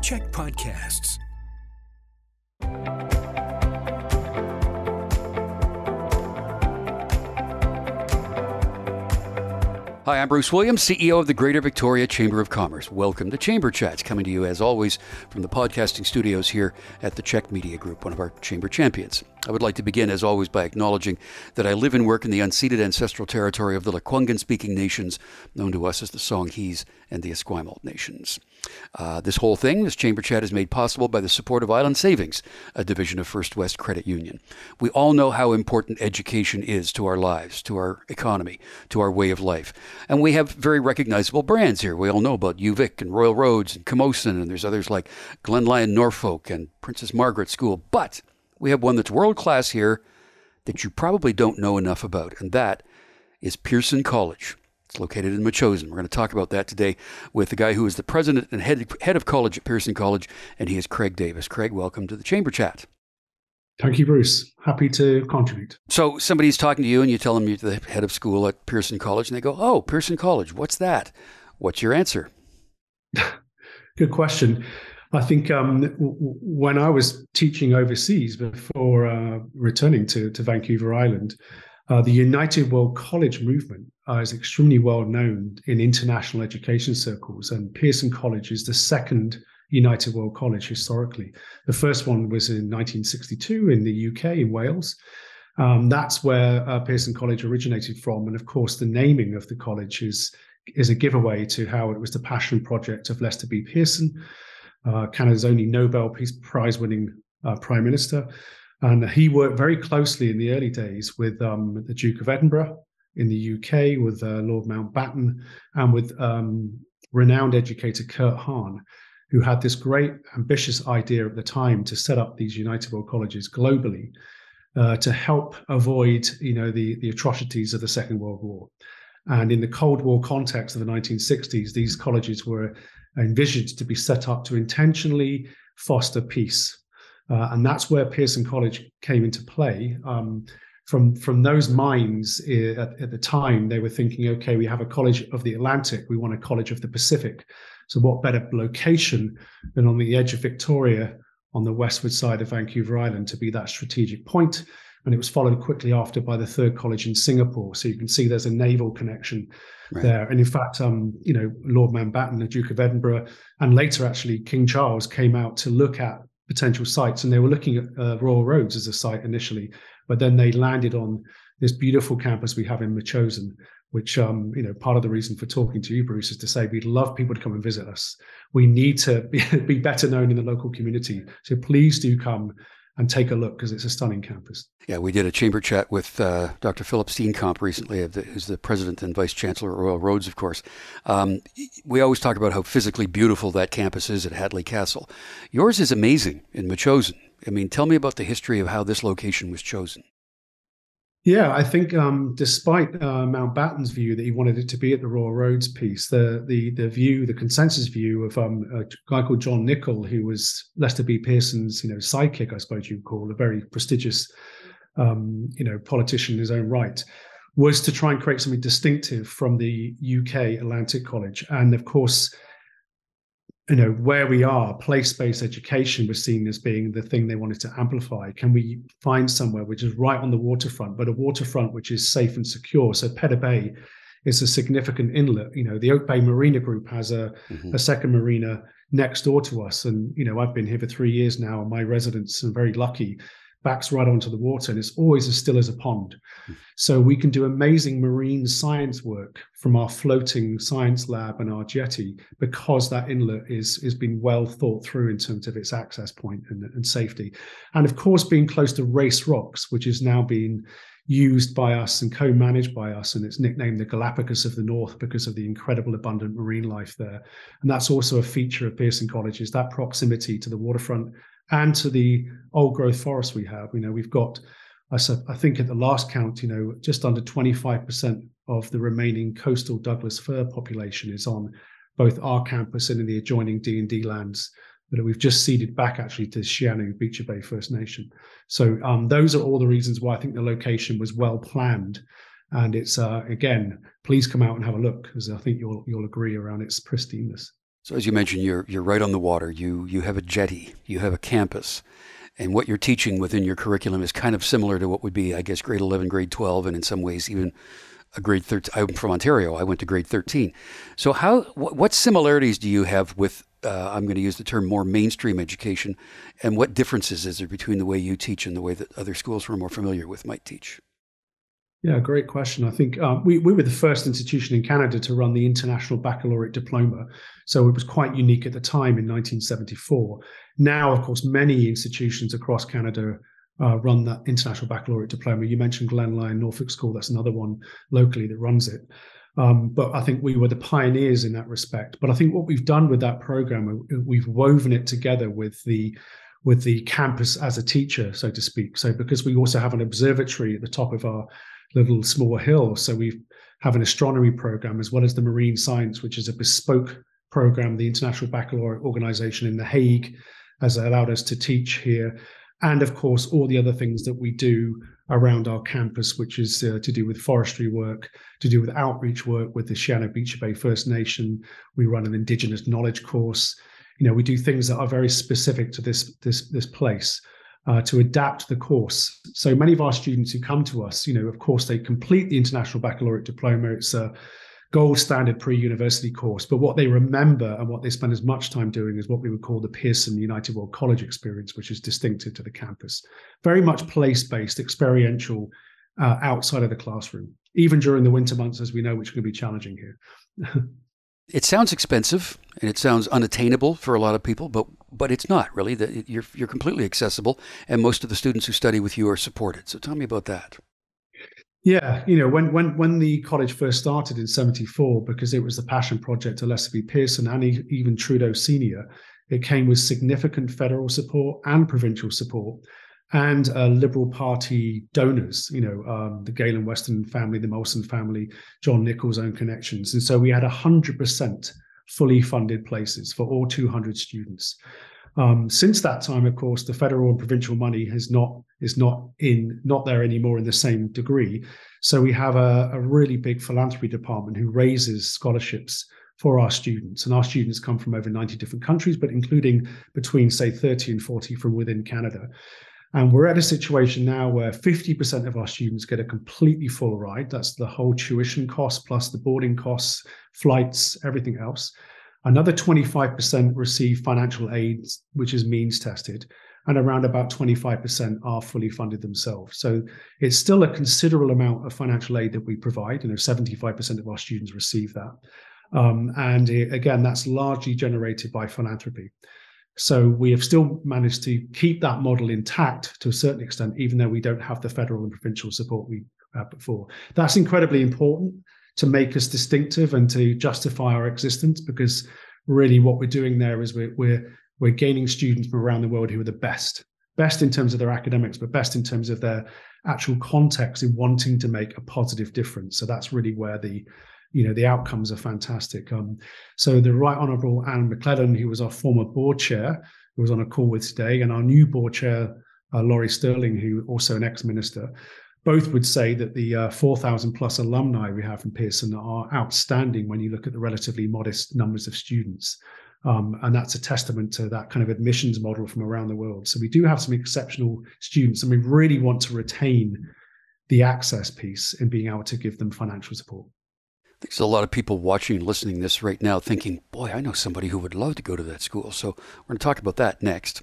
CHEK Podcasts. Hi, I'm Bruce Williams, CEO of the Greater Victoria Chamber of Commerce. Welcome to Chamber Chats, coming to you as always from the podcasting studios here at the CHEK Media Group, one of our chamber champions. I would like to begin, as always, by acknowledging that I live and work in the unceded ancestral territory of the Lekwungen speaking nations, known to us as the Songhees and the Esquimalt nations. Uh, this whole thing, this Chamber Chat, is made possible by the support of Island Savings, a division of First West Credit Union. We all know how important education is to our lives, to our economy, to our way of life. And we have very recognizable brands here. We all know about UVic and Royal Roads and Camosun, and there's others like Glen Lyon Norfolk and Princess Margaret School. But we have one that's world class here that you probably don't know enough about, and that is Pearson College. It's located in Metchosin. We're going to talk about that today with the guy who is the president and head, head of college at Pearson College, and he is Craig Davis. Craig, welcome to the Chamber Chat. Thank you, Bruce. Happy to contribute. So somebody's talking to you, and you tell them you're the head of school at Pearson College, and they go, "Oh, Pearson College, what's that?" What's your answer? Good question. I think um, w- when I was teaching overseas before uh, returning to, to Vancouver Island, uh, the United World College movement uh, is extremely well known in international education circles, and Pearson College is the second United World College historically. The first one was in 1962 in the UK, in Wales. Um, that's where uh, Pearson College originated from, and of course, the naming of the college is is a giveaway to how it was the passion project of Lester B. Pearson, Canada's only Nobel Peace Prize winning uh, Prime Minister. And he worked very closely in the early days with um, the Duke of Edinburgh in the UK, with uh, Lord Mountbatten, and with um, renowned educator Kurt Hahn, who had this great, ambitious idea at the time to set up these United World Colleges globally uh, to help avoid, you know, the, the atrocities of the Second World War. And in the Cold War context of the 1960s, these colleges were envisioned to be set up to intentionally foster peace. Uh, and that's where Pearson College came into play. Um, from from those minds eh, at, at, the time, they were thinking, okay, we have a college of the Atlantic, we want a college of the Pacific. So, what better location than on the edge of Victoria, on the westward side of Vancouver Island, to be that strategic point? And it was followed quickly after by the third college in Singapore. So you can see there's a naval connection right. there. And in fact, um, you know, Lord Mountbatten, the Duke of Edinburgh, and later actually King Charles came out to look at potential sites, and they were looking at uh, Royal Roads as a site initially, but then they landed on this beautiful campus we have in Metchosin, which um, you know part of the reason for talking to you, Bruce, is to say we'd love people to come and visit us. We need to be, be better known in the local community, so please do come and take a look because it's a stunning campus. Yeah, we did a chamber chat with uh, Dr. Philip Steenkamp recently, who's the president and vice chancellor of Royal Roads, of course. Um, we always talk about how physically beautiful that campus is at Hatley Castle. Yours is amazing in Metchosin. I mean, tell me about the history of how this location was chosen. Yeah, I think um, despite uh, Mountbatten's view that he wanted it to be at the Royal Roads piece, the the the view, the consensus view of um, a guy called John Nichol, who was Lester B. Pearson's you know sidekick, I suppose you'd call, a very prestigious um, you know politician in his own right, was to try and create something distinctive from the UK Atlantic College, and of course you know where we are place-based education was seen as being the thing they wanted to amplify. Can we find somewhere which is right on the waterfront but a waterfront which is safe and secure? So Pedder Bay is a significant inlet. You know the oak bay marina group has a, mm-hmm. a second marina next door to us. And you know i've been here for three years now and my residents are very lucky backs right onto the water and it's always as still as a pond. So we can do amazing marine science work from our floating science lab and our jetty because that inlet is is been well thought through in terms of its access point and, and safety. And of course, being close to Race Rocks, which is now being used by us and co-managed by us and it's nicknamed the galapagos of the north because of the incredible abundant marine life there and that's also a feature of pearson college is that proximity to the waterfront and to the old growth forest we have. You know, we've got, I think at the last count, you know, just under 25% of the remaining coastal Douglas fir population is on both our campus and in the adjoining DND lands that we've just ceded back actually to Shianu Beecher Bay First Nation. So um, those are all the reasons why I think the location was well planned. And it's uh, again, please come out and have a look because I think you'll you'll agree around its pristineness. So as you mentioned, you're you're right on the water. You you have a jetty. You have a campus. And what you're teaching within your curriculum is kind of similar to what would be, I guess, grade 11, grade 12, and in some ways even a grade 13. I'm from Ontario. I went to grade 13. So how what, what similarities do you have with uh, I'm going to use the term more mainstream education, and what differences is there between the way you teach and the way that other schools we're more familiar with might teach? Yeah, great question. I think um, we, we were the first institution in Canada to run the International Baccalaureate Diploma. So it was quite unique at the time in 1974. Now, of course, many institutions across Canada uh, run that International Baccalaureate Diploma. You mentioned Glen Lyon Norfolk School, that's another one locally that runs it. Um, but I think we were the pioneers in that respect. But I think what we've done with that program, we've woven it together with the with the campus as a teacher, so to speak. So because we also have an observatory at the top of our little small hill, so we have an astronomy program as well as the marine science, which is a bespoke program. The International Baccalaureate Organization in The Hague has allowed us to teach here, and of course all the other things that we do around our campus, which is uh, to do with forestry work, to do with outreach work with the Shawnee-Beecher Bay First Nation. We run an Indigenous knowledge course. You know, we do things that are very specific to this this this place. Uh, to adapt the course. So many of our students who come to us, you know, of course, they complete the International Baccalaureate Diploma. It's a gold standard pre-university course. But what they remember and what they spend as much time doing is what we would call the Pearson United World College experience, which is distinctive to the campus. Very much place-based, experiential, uh, outside of the classroom, even during the winter months, as we know, which can be challenging here. it sounds expensive and it sounds unattainable for a lot of people, but but it's not really. You're you're completely accessible, and most of the students who study with you are supported. So tell me about that. Yeah, you know, when when when the college first started in '74, because it was the passion project of Lester B. Pearson and even Trudeau Senior, it came with significant federal support and provincial support, and uh, Liberal Party donors. You know, um, the Galen Weston family, the Molson family, John Nichol's own connections, and so we had hundred percent fully funded places for all 200 students. Um, since that time, of course, the federal and provincial money has not is not in not there anymore in the same degree. So we have a, a really big philanthropy department who raises scholarships for our students, and our students come from over 90 different countries, but including between say 30 and 40 from within Canada. And we're at a situation now where 50% of our students get a completely full ride. That's the whole tuition cost plus the boarding costs, flights, everything else. Another 25% receive financial aid, which is means tested, and around about 25% are fully funded themselves. So it's still a considerable amount of financial aid that we provide. You know, 75% of our students receive that. Um, and it, again, that's largely generated by philanthropy. So we have still managed to keep that model intact to a certain extent, even though we don't have the federal and provincial support we uh, had before. That's incredibly important to make us distinctive and to justify our existence because really what we're doing there is we're we're we're gaining students from around the world who are the best best in terms of their academics but best in terms of their actual context in wanting to make a positive difference so that's really where the you know the outcomes are fantastic um, so the right honorable anne mclellan who was our former board chair who was on a call with today and our new board chair uh, laurie sterling who also an ex-minister both would say that the uh, 4,000 plus alumni we have from Pearson are outstanding when you look at the relatively modest numbers of students. Um, and that's a testament to that kind of admissions model from around the world. So we do have some exceptional students, and we really want to retain the access piece in being able to give them financial support. There's a lot of people watching, and listening this right now, thinking, "Boy, I know somebody who would love to go to that school." So we're going to talk about that next.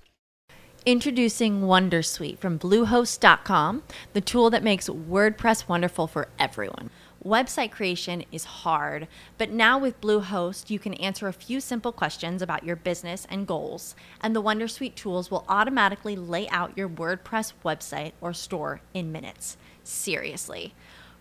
Introducing Wondersuite from Bluehost.com, the tool that makes WordPress wonderful for everyone. Website creation is hard, but now with Bluehost, you can answer a few simple questions about your business and goals, and the Wondersuite tools will automatically lay out your WordPress website or store in minutes. Seriously.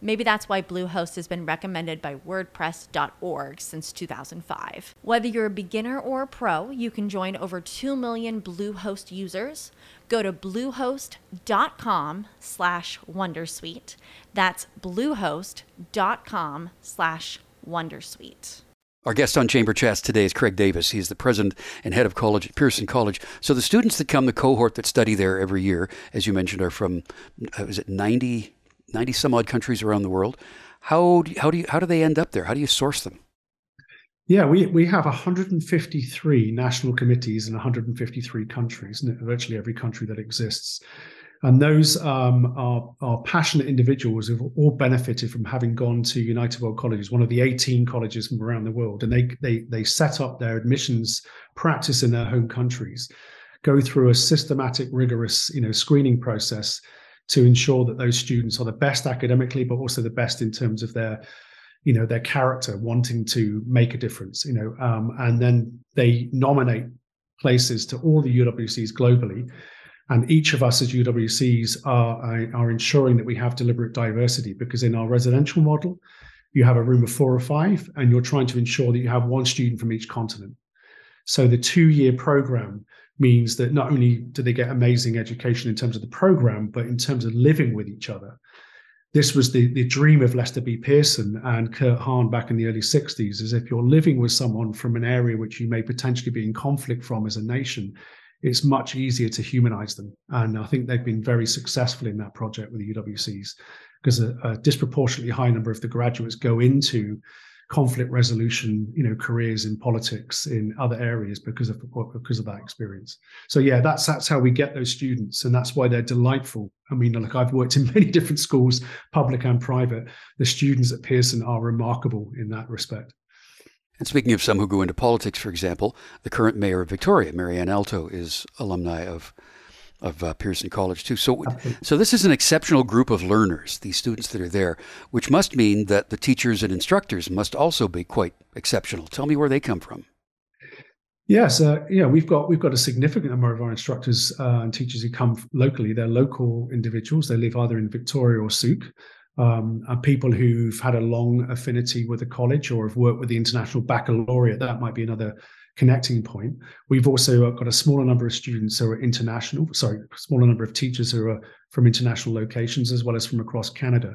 Maybe that's why Bluehost has been recommended by WordPress.org since 2005. Whether you're a beginner or a pro, you can join over 2 million Bluehost users. Go to bluehost.com slash Wondersuite. That's bluehost.com slash Wondersuite. Our guest on Chamber Chats today is Craig Davis. He's the president and head of college at Pearson College. So the students that come, the cohort that study there every year, as you mentioned, are from, uh, is it 90, 90 some odd countries around the world. How do, how do you, how do they end up there? How do you source them? Yeah, we, we have 153 national committees in 153 countries, virtually every country that exists. And those um, are, are passionate individuals who've all benefited from having gone to United World Colleges, one of the 18 colleges from around the world. And they, they, they set up their admissions practice in their home countries, go through a systematic, rigorous you know, screening process to ensure that those students are the best academically, but also the best in terms of their you know their character wanting to make a difference you know um, and then they nominate places to all the uwcs globally and each of us as UWCs are, are ensuring that we have deliberate diversity because in our residential model, you have a room of four or five, and you're trying to ensure that you have one student from each continent. So the two year program means that not only do they get amazing education in terms of the program, but in terms of living with each other. This was the, the dream of Lester B. Pearson and Kurt Hahn back in the early 60s, is if you're living with someone from an area which you may potentially be in conflict from as a nation, it's much easier to humanize them. And I think they've been very successful in that project with the UWCs because a, a disproportionately high number of the graduates go into conflict resolution, you know, careers in politics in other areas because of because of that experience. So yeah, that's that's how we get those students, and that's why they're delightful. I mean, like I've worked in many different schools, public and private. The students at Pearson are remarkable in that respect. And speaking of some who go into politics, for example, the current mayor of Victoria, Marianne Alto, is alumni of of uh, Pearson College too. So, so this is an exceptional group of learners, these students that are there, which must mean that the teachers and instructors must also be quite exceptional. Tell me where they come from. Yes, uh, yeah, we've got we've got a significant number of our instructors uh, and teachers who come locally. They're local individuals. They live either in Victoria or Sooke um, and people who've had a long affinity with the college or have worked with the International Baccalaureate. That might be another connecting point. We've also got a smaller number of students who are international, sorry, smaller number of teachers who are from international locations as well as from across Canada.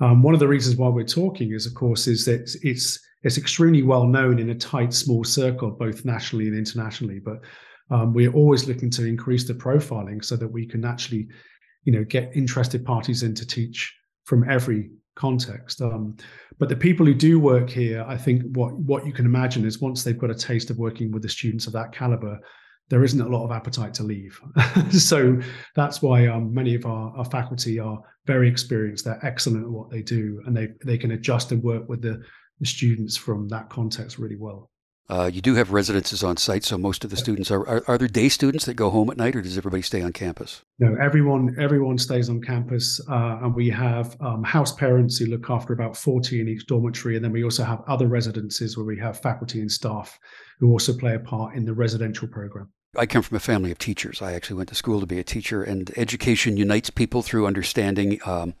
Um, one of the reasons why we're talking is, of course, is that it's it's extremely well known in a tight, small circle, both nationally and internationally. But um, we're always looking to increase the profiling so that we can actually, you know, get interested parties in to teach from every context. Um, but the people who do work here, I think what what you can imagine is once they've got a taste of working with the students of that caliber, there isn't a lot of appetite to leave. so that's why um, many of our, our faculty are very experienced. They're excellent at what they do, and they they can adjust and work with the, the students from that context really well. Uh, you do have residences on site, so most of the students are, are, are there day students that go home at night, or does everybody stay on campus? No, everyone everyone stays on campus, uh, and we have um, house parents who look after about forty in each dormitory, and then we also have other residences where we have faculty and staff who also play a part in the residential program. I come from a family of teachers. I actually went to school to be a teacher, and education unites people through understanding. Um,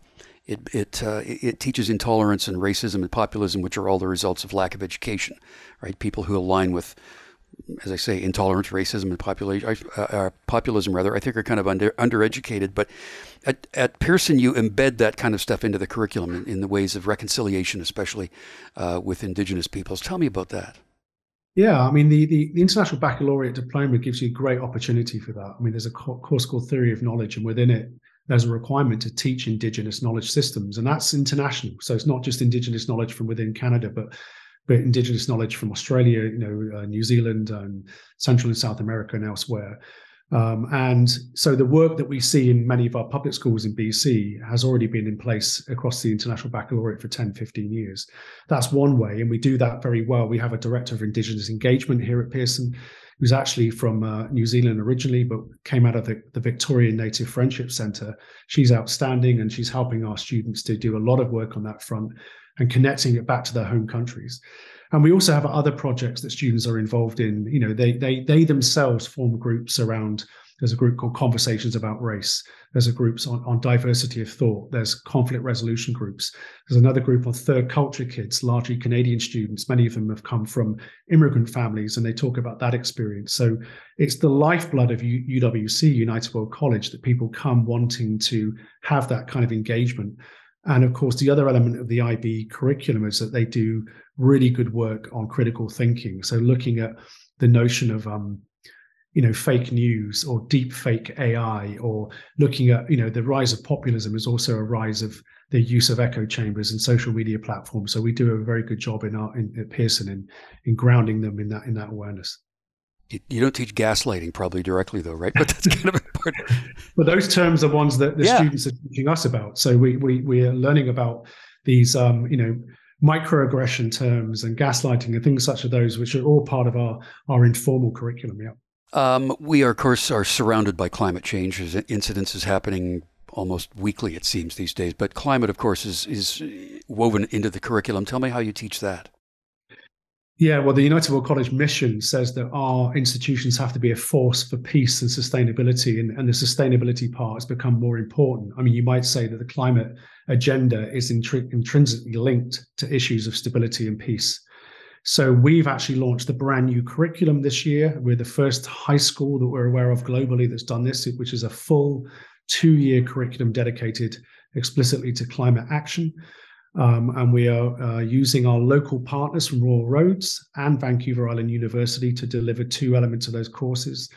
it it, uh, it teaches intolerance and racism and populism, which are all the results of lack of education, right? People who align with, as I say, intolerance, racism, and population, uh, uh, populism, rather, I think are kind of under, undereducated. But at, at Pearson, you embed that kind of stuff into the curriculum in, in the ways of reconciliation, especially uh, with Indigenous peoples. Tell me about that. Yeah, I mean, the, the, the, International Baccalaureate Diploma gives you a great opportunity for that. I mean, there's a course called Theory of Knowledge, and within it, there's a requirement to teach Indigenous knowledge systems, and that's international. So it's not just Indigenous knowledge from within Canada, but but Indigenous knowledge from Australia, you know, uh, New Zealand, and Central and South America, and elsewhere. Um, and so the work that we see in many of our public schools in BC has already been in place across the International Baccalaureate for 10, 15 years. That's one way, and we do that very well. We have a director of Indigenous engagement here at Pearson who's actually from uh, New Zealand originally, but came out of the, the Victorian Native Friendship Centre. She's outstanding and she's helping our students to do a lot of work on that front and connecting it back to their home countries. And we also have other projects that students are involved in. You know, they they they themselves form groups around There's a group called Conversations About Race. There's a group on, on diversity of thought. There's conflict resolution groups. There's another group on third culture kids, largely Canadian students. Many of them have come from immigrant families, and they talk about that experience. So it's the lifeblood of UWC, United World College, that people come wanting to have that kind of engagement. And of course, the other element of the IB curriculum is that they do really good work on critical thinking. So looking at the notion of um, you know fake news or deep fake AI or looking at you know the rise of populism is also a rise of the use of echo chambers and social media platforms. So we do a very good job in our in, at Pearson in in grounding them in that in that awareness. You don't teach gaslighting probably directly though, right? But that's kind of important. but those terms are ones that the yeah. students are teaching us about. So we we we are learning about these um, you know microaggression terms and gaslighting and things such as those, which are all part of our our informal curriculum. Yeah. Um, we are, of course, are surrounded by climate change. There's incidences happening almost weekly, it seems these days. But climate, of course, is is woven into the curriculum. Tell me how you teach that. Yeah, well, the United World College mission says that our institutions have to be a force for peace and sustainability, and, and the sustainability part has become more important. I mean, you might say that the climate agenda is intri- intrinsically linked to issues of stability and peace. So we've actually launched the brand new curriculum this year. We're the first high school that we're aware of globally that's done this, which is a full two-year curriculum dedicated explicitly to climate action. Um, and we are uh, using our local partners from Royal Roads and Vancouver Island University to deliver two elements of those courses.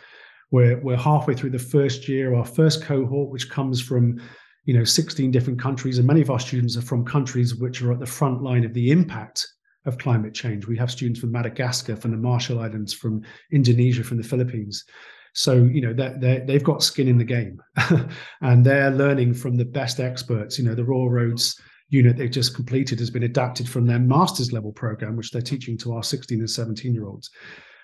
We're, we're halfway through the first year, our first cohort, which comes from you know 16 different countries, and many of our students are from countries which are at the front line of the impact of climate change. We have students from Madagascar, from the Marshall Islands, from Indonesia, from the Philippines. So you know they they've got skin in the game, and they're learning from the best experts. You know the Royal Roads unit they've just completed has been adapted from their master's level program, which they're teaching to our 16 and 17 year olds.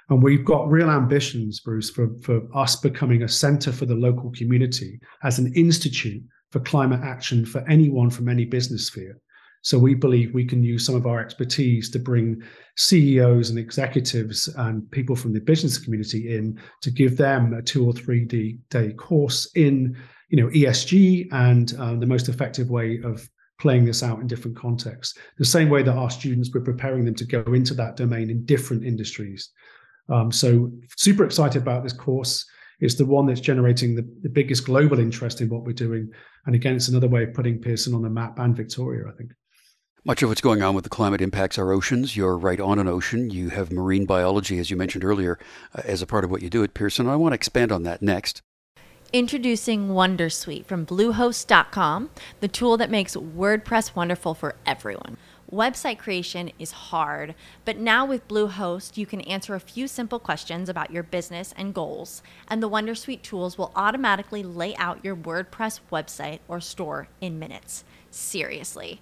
And we've got real ambitions, Bruce, for, for us becoming a center for the local community as an institute for climate action for anyone from any business sphere. So we believe we can use some of our expertise to bring CEOs and executives and people from the business community in to give them a two or three day course in, you know, ESG and um, the most effective way of playing this out in different contexts. The same way that our students, we're preparing them to go into that domain in different industries. Um, so super excited about this course. It's the one that's generating the, the biggest global interest in what we're doing. And again, it's another way of putting Pearson on the map and Victoria, I think. Much of what's going on with the climate impacts our oceans. You're right on an ocean. You have marine biology, as you mentioned earlier, uh, as a part of what you do at Pearson. I want to expand on that next. Introducing Wondersuite from Bluehost.com, the tool that makes WordPress wonderful for everyone. Website creation is hard, but now with Bluehost, you can answer a few simple questions about your business and goals, and the Wondersuite tools will automatically lay out your WordPress website or store in minutes. Seriously.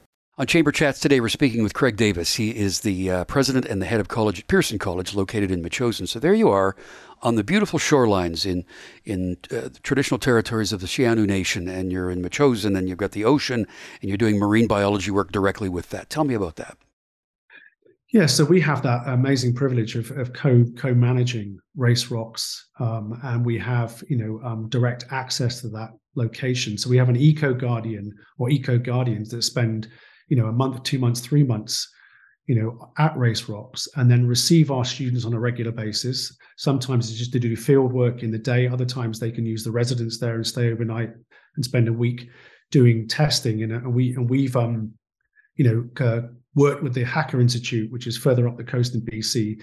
On Chamber Chats today, we're speaking with Craig Davis. He is the uh, president and the head of college at Pearson College, located in Metchosin. So there you are on the beautiful shorelines in in uh, traditional territories of the Sianu Nation, and you're in Metchosin, and you've got the ocean, and you're doing marine biology work directly with that. Tell me about that. Yeah, so we have that amazing privilege of, of co co managing Race Rocks, um, and we have you know um, direct access to that location. So we have an eco guardian or eco guardians that spend you know a month, two months, three months, you know, at Race Rocks, and then receive our students on a regular basis. Sometimes it's just to do field work in the day. Other times they can use the residence there and stay overnight and spend a week doing testing. And, we and we've um, you know, uh, worked with the Hakai Institute, which is further up the coast in BC,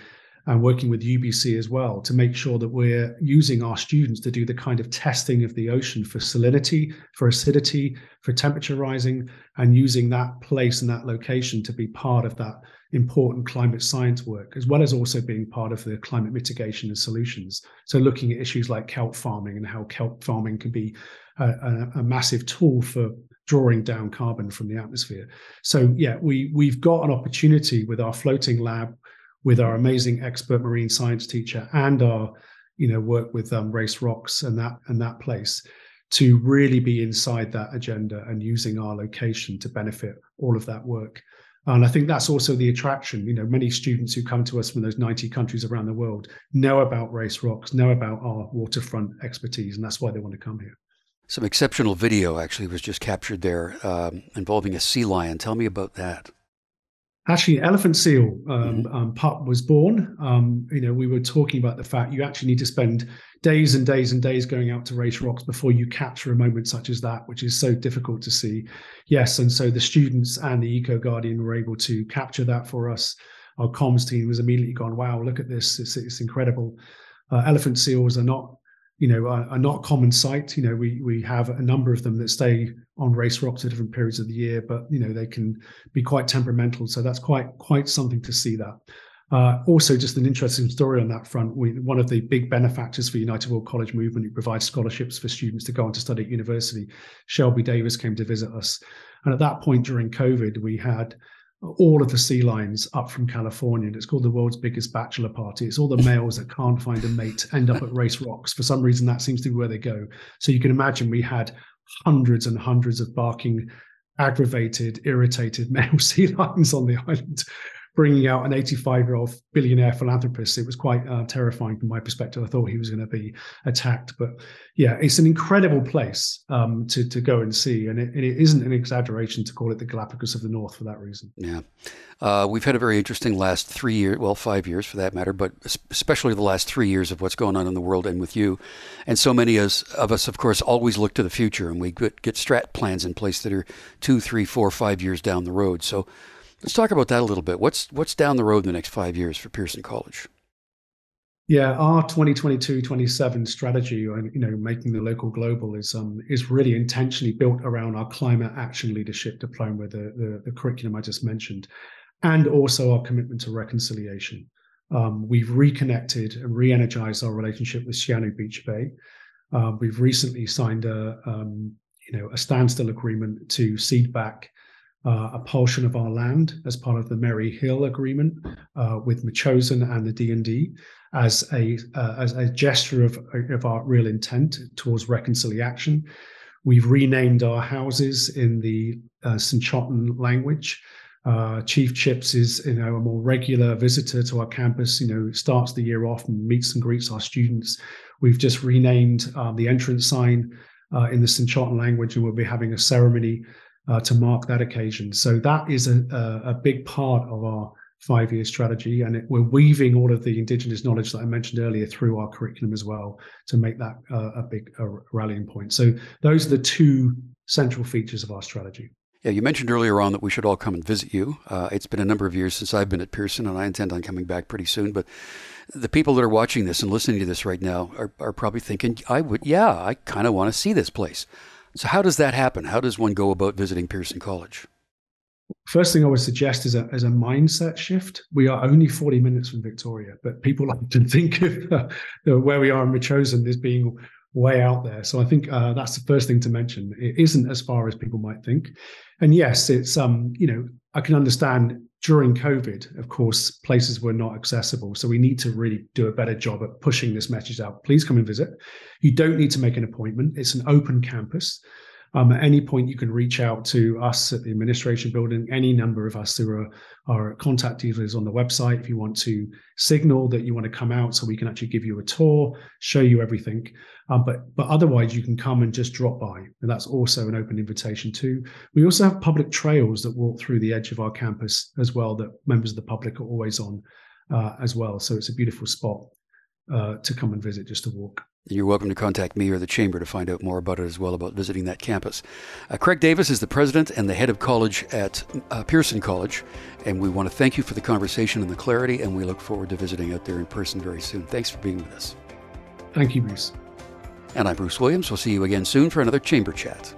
and working with UBC as well to make sure that we're using our students to do the kind of testing of the ocean for salinity, for acidity, for temperature rising, and using that place and that location to be part of that important climate science work, as well as also being part of the climate mitigation and solutions. So, looking at issues like kelp farming and how kelp farming can be a, a, a massive tool for drawing down carbon from the atmosphere. So, yeah, we we've got an opportunity with our floating lab with our amazing expert marine science teacher and our you know work with um, race rocks and that and that place to really be inside that agenda and using our location to benefit all of that work. And i think that's also the attraction. You know many students who come to us from those 90 countries around the world know about race rocks know about our waterfront expertise and that's why they want to come here. Some exceptional video actually was just captured there um, involving a sea lion. Tell me about that actually an elephant seal um, mm-hmm. um, pup was born. Um, you know we were talking about the fact you actually need to spend days and days and days going out to race rocks before you capture a moment such as that which is so difficult to see. Yes and so the students and the eco guardian were able to capture that for us. Our comms team was immediately gone wow look at this. It's, it's incredible. Uh, elephant seals are not you know are, are, not common sight. You know we we have a number of them that stay on race rocks at different periods of the year but you know they can be quite temperamental. So that's quite quite something to see that. Uh, also just an interesting story on that front. We, one of the big benefactors for united world college movement who provides scholarships for students to go on to study at university. Shelby davis came to visit us. And at that point during covid we had all of the sea lions up from California. And it's called the world's biggest bachelor party. It's all the males that can't find a mate end up at race rocks. For some reason, that seems to be where they go. So you can imagine we had hundreds and hundreds of barking, aggravated, irritated male sea lions on the island bringing out an 85 year old billionaire philanthropist. It was quite uh, terrifying from my perspective. I thought he was going to be attacked, but yeah, it's an incredible place um, to to go and see, and it, it isn't an exaggeration to call it the Galapagos of the North for that reason. Yeah, uh, we've had a very interesting last three years, well, five years for that matter, but especially the last three years of what's going on in the world and with you, and so many of us, of course, always look to the future, and we get, get strat plans in place that are two, three, four, five years down the road. So Let's talk about that a little bit. What's what's down the road in the next five years for Pearson College? Yeah, our 2022-27 strategy, and you know, making the local global is um is really intentionally built around our climate action leadership diploma, the the, the curriculum I just mentioned, and also our commitment to reconciliation. Um, we've reconnected and re-energized our relationship with Sihanouk Beach Bay. Uh, we've recently signed a um, you know a standstill agreement to cede back uh, a portion of our land as part of the Mary Hill Agreement uh, with Metchosin and the DND as a uh, as a gesture of, of our real intent towards reconciliation. We've renamed our houses in the uh, SENĆOŦEN language. Uh, Chief Chipps is you know a more regular visitor to our campus. You know starts the year off and meets and greets our students. We've just renamed uh, the entrance sign uh, in the SENĆOŦEN language, and we'll be having a ceremony uh, to mark that occasion. So that is a, a, a big part of our five year strategy. And it, we're weaving all of the Indigenous knowledge that I mentioned earlier through our curriculum as well to make that uh, a big rallying point. So those are the two central features of our strategy. Yeah, you mentioned earlier on that we should all come and visit you. Uh, it's been a number of years since I've been at Pearson, and I intend on coming back pretty soon. But the people that are watching this and listening to this right now are, are probably thinking, I would, yeah, I kind of want to see this place. So, how does that happen? How does one go about visiting Pearson College? First thing I would suggest is a, is a mindset shift. We are only 40 minutes from Victoria, but people like to think of uh, where we are in Metchosin as being way out there. So I think uh, that's the first thing to mention. It isn't as far as people might think. And yes, it's um, you know, I can understand during COVID, of course, places were not accessible. So we need to really do a better job at pushing this message out. Please come and visit. You don't need to make an appointment. It's an open campus. Um, at any point, you can reach out to us at the administration building. Any number of us who are, are contact details on the website. If you want to signal that you want to come out, so we can actually give you a tour, show you everything. Um, but but otherwise, you can come and just drop by, and that's also an open invitation too. We also have public trails that walk through the edge of our campus as well, that members of the public are always on uh, as well. So it's a beautiful spot. Uh, to come and visit just to walk. You're welcome to contact me or the Chamber to find out more about it as well, about visiting that campus. Uh, Craig Davis is the president and the head of college at uh, Pearson College, and we want to thank you for the conversation and the clarity, and we look forward to visiting out there in person very soon. Thanks for being with us. Thank you, Bruce. And I'm Bruce Williams. We'll see you again soon for another Chamber Chat.